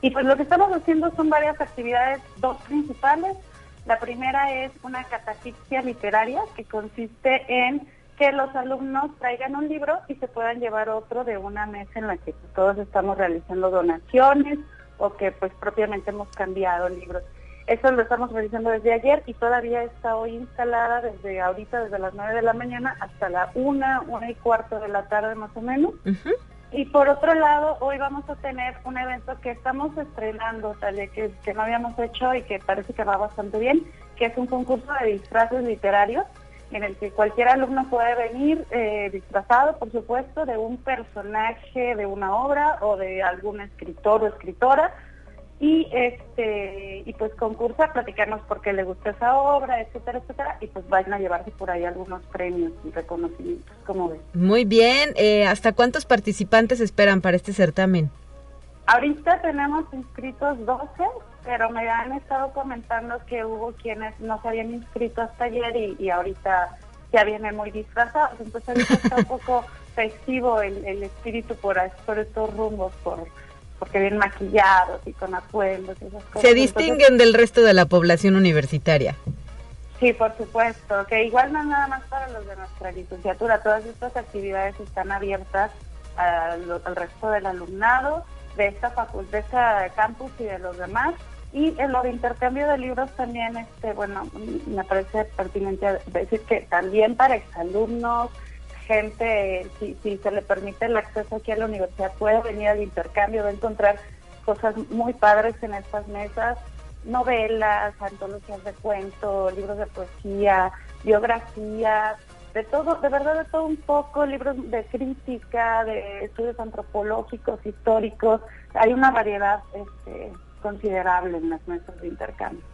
Y pues lo que estamos haciendo son varias actividades, dos principales. La primera es una catafixia literaria que consiste en que los alumnos traigan un libro y se puedan llevar otro de una mesa en la que todos estamos realizando donaciones o que pues propiamente hemos cambiado libros. Eso lo estamos realizando desde ayer y todavía está hoy instalada desde ahorita, desde las 9 de la mañana hasta la 1, 1 y cuarto de la tarde más o menos. Y por otro lado, hoy vamos a tener un evento que estamos estrenando, tal que, que no habíamos hecho y que parece que va bastante bien, que es un concurso de disfraces literarios en el que cualquier alumno puede venir eh, disfrazado, por supuesto, de un personaje de una obra o de algún escritor o escritora y este y pues concursa, platicarnos por qué le gusta esa obra, etcétera, etcétera, y pues vayan a llevarse por ahí algunos premios y reconocimientos, como ven. Muy bien, eh, ¿hasta cuántos participantes esperan para este certamen? Ahorita tenemos inscritos 12, pero me han estado comentando que hubo quienes no se habían inscrito hasta ayer y, ahorita ya vienen muy disfrazados. Entonces ahorita está un poco [LAUGHS] festivo el, espíritu por, por estos rumbos, por porque vienen maquillados y con atuendos y esas cosas. Se distinguen del resto de la población universitaria. Sí, por supuesto, que igual no es nada más para los de nuestra licenciatura, todas estas actividades están abiertas al, al resto del alumnado de esta facultad, de este campus y de los demás. Y en lo de intercambio de libros también, este, bueno, me parece pertinente decir que también para exalumnos, gente, si, si se le permite el acceso aquí a la universidad, puede venir al intercambio, va a encontrar cosas muy padres en estas mesas, novelas, antologías de cuentos, libros de poesía, biografías, de todo, de verdad de todo un poco, libros de crítica, de estudios antropológicos, históricos, hay una variedad este, considerable en las mesas de intercambio.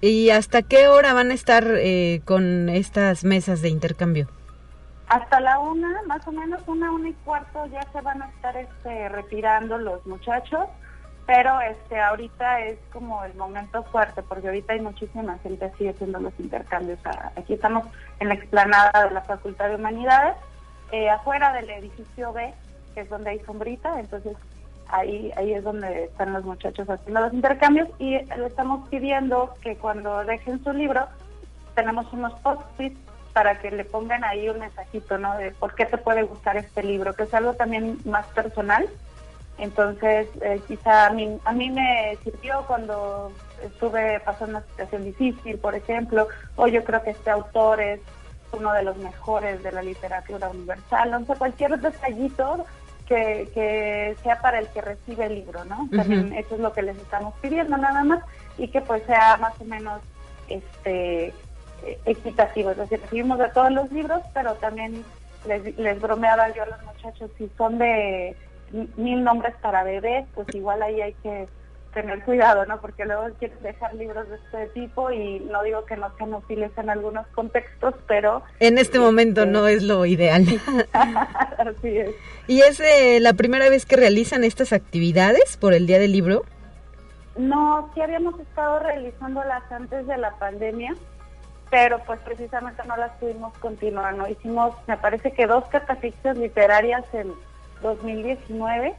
¿Y hasta qué hora van a estar eh, con estas mesas de intercambio? Hasta la una, más o menos una, una y cuarto ya se van a estar este, retirando los muchachos, pero este ahorita es como el momento fuerte, porque ahorita hay muchísima gente así haciendo los intercambios. Aquí estamos en la explanada de la Facultad de Humanidades, eh, afuera del edificio B, que es donde hay sombrita, entonces ahí, ahí es donde están los muchachos haciendo los intercambios y le estamos pidiendo que cuando dejen su libro, tenemos unos post-its para que le pongan ahí un mensajito, ¿no? De por qué te puede gustar este libro, que es algo también más personal. Entonces, eh, quizá a mí, a mí me sirvió cuando estuve pasando una situación difícil, por ejemplo, o yo creo que este autor es uno de los mejores de la literatura universal, no sé, cualquier detallito que, sea para el que recibe el libro, ¿no? También eso es lo que les estamos pidiendo nada más y que pues sea más o menos este equitativo, es decir, recibimos de todos los libros, pero también les, les bromeaba yo a los muchachos, si son de mil nombres para bebés, pues igual ahí hay que tener cuidado, ¿no? Porque luego quieren dejar libros de este tipo y no digo que no sean útiles en algunos contextos, pero... En este momento este, no es lo ideal. [LAUGHS] Así es. ¿Y es eh, la primera vez que realizan estas actividades por el Día del Libro? No, sí habíamos estado realizándolas antes de la pandemia, pero pues precisamente no las pudimos continuar, ¿no? Hicimos, me parece que dos catafixias literarias en 2019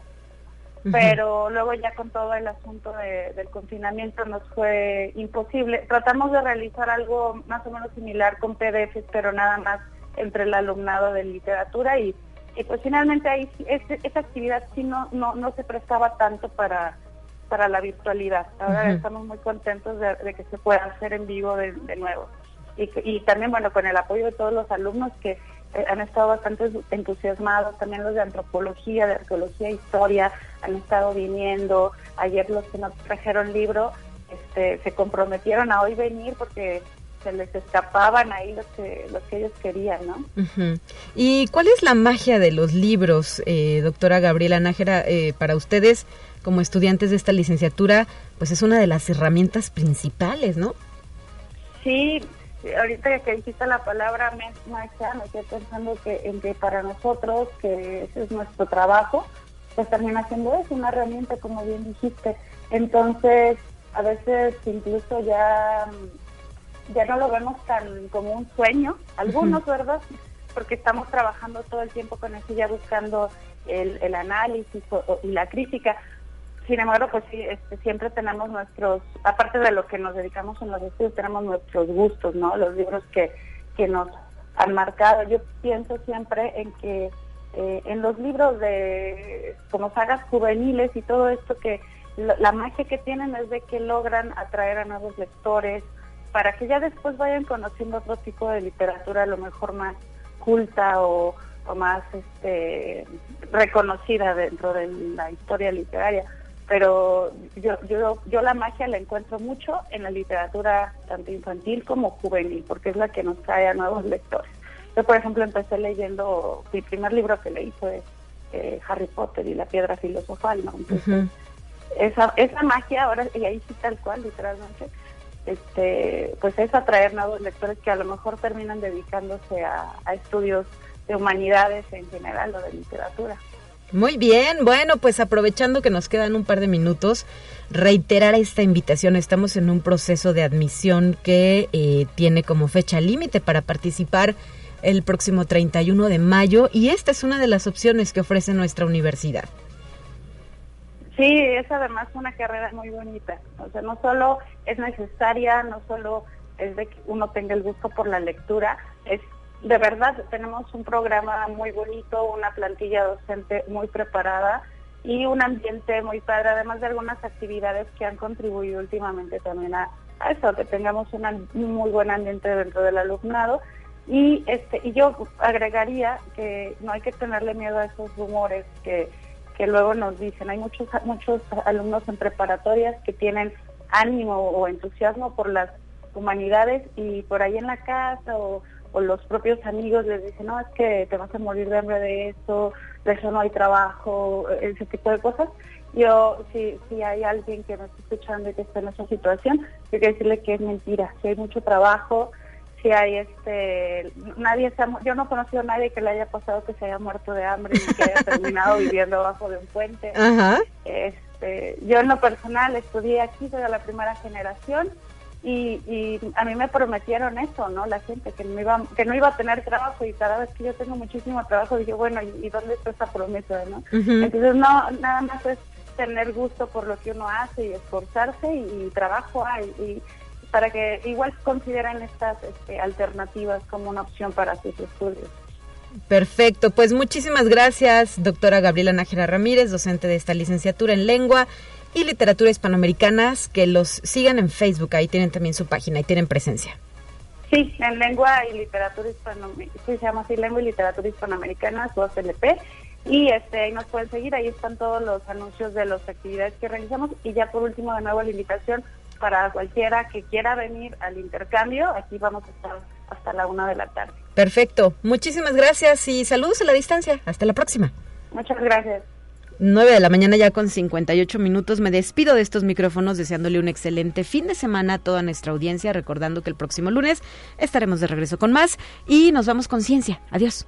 pero luego ya con todo el asunto del confinamiento nos fue imposible. Tratamos de realizar algo más o menos similar con PDFs, pero nada más entre el alumnado de literatura y, pues finalmente ahí esa actividad sí no, no, no se prestaba tanto para para la virtualidad. Ahora estamos muy contentos de, que se pueda hacer en vivo de, nuevo. Y, y, también, bueno, con el apoyo de todos los alumnos que han estado bastante entusiasmados, también los de antropología, de arqueología, historia, han estado viniendo. Ayer los que nos trajeron libro este, se comprometieron a hoy venir porque se les escapaban ahí los que, los que ellos querían, ¿no? ¿Y cuál es la magia de los libros, eh, doctora Gabriela Nájera, eh, para ustedes como estudiantes de esta licenciatura? Pues es una de las herramientas principales, ¿no? Sí, ahorita que dijiste la palabra magia, me estoy pensando que, en que para nosotros, que ese es nuestro trabajo, pues también haciendo es una herramienta, como bien dijiste. Entonces, a veces incluso ya, ya no lo vemos tan como un sueño, algunos, ¿verdad? Porque estamos trabajando todo el tiempo con eso, ya buscando el, el análisis y la crítica, sin embargo, pues sí, este, siempre tenemos nuestros, aparte de lo que nos dedicamos en los estudios, tenemos nuestros gustos, ¿no? Los libros que, que nos han marcado. Yo pienso siempre en que eh, en los libros de como sagas juveniles y todo esto que la, magia que tienen es de que logran atraer a nuevos lectores para que ya después vayan conociendo otro tipo de literatura a lo mejor más culta o, o más este, reconocida dentro de la historia literaria pero yo, yo, yo la magia la encuentro mucho en la literatura tanto infantil como juvenil, porque es la que nos trae a nuevos lectores. Yo, por ejemplo, empecé leyendo, mi primer libro que leí fue eh, Harry Potter y la piedra filosofal, ¿no? esa, esa magia ahora, y ahí sí tal cual, literalmente, este, pues es atraer nuevos lectores que a lo mejor terminan dedicándose a estudios de humanidades en general o de literatura. Muy bien, bueno, pues aprovechando que nos quedan un par de minutos, reiterar esta invitación. Estamos en un proceso de admisión que eh, tiene como fecha límite para participar el próximo 31 de mayo y esta es una de las opciones que ofrece nuestra universidad. Sí, es además una carrera muy bonita. O sea, no solo es necesaria, no solo es de que uno tenga el gusto por la lectura, es de verdad tenemos un programa muy bonito, una plantilla docente muy preparada y un ambiente muy padre, además de algunas actividades que han contribuido últimamente también a, eso, que tengamos un muy buen ambiente dentro del alumnado. Y, este, y yo agregaría que no hay que tenerle miedo a esos rumores que, que luego nos dicen. Hay muchos, muchos alumnos en preparatorias que tienen ánimo o entusiasmo por las humanidades y por ahí en la casa o o los propios amigos les dicen, no, es que te vas a morir de hambre de eso, de eso no hay trabajo, ese tipo de cosas. Yo, si, si hay alguien que me está escuchando y que está en esa situación, yo quiero decirle que es mentira, si hay mucho trabajo, si hay este, nadie se yo no he conocido a nadie que le haya pasado que se haya muerto de hambre y que haya [LAUGHS] terminado viviendo abajo de un puente. Este, yo en lo personal estudié aquí, soy de la primera generación, y, a mí me prometieron eso, ¿no? La gente, que no, iba, que no iba a tener trabajo y cada vez que yo tengo muchísimo trabajo dije, bueno, ¿y, dónde está esa promesa, no? Entonces, no, nada más es tener gusto por lo que uno hace y esforzarse y, trabajo hay. Y, para que igual consideren estas este, alternativas como una opción para sus estudios. Perfecto, pues muchísimas gracias, doctora Gabriela Nájera Ramírez, docente de esta licenciatura en lengua y literatura hispanoamericanas, que los sigan en Facebook, ahí tienen también su página y tienen presencia. Sí, en lengua y literatura hispanoamericana, se llama así lengua y literatura hispanoamericanas, o CLP, y este, ahí nos pueden seguir, ahí están todos los anuncios de las actividades que realizamos, y ya por último de nuevo la invitación para cualquiera que quiera venir al intercambio, aquí vamos a estar hasta la una de la tarde. Perfecto, muchísimas gracias y saludos a la distancia, hasta la próxima. Muchas gracias. 9 de la mañana ya con 58 minutos. Me despido de estos micrófonos deseándole un excelente fin de semana a toda nuestra audiencia, recordando que el próximo lunes estaremos de regreso con más y nos vamos con ciencia. Adiós.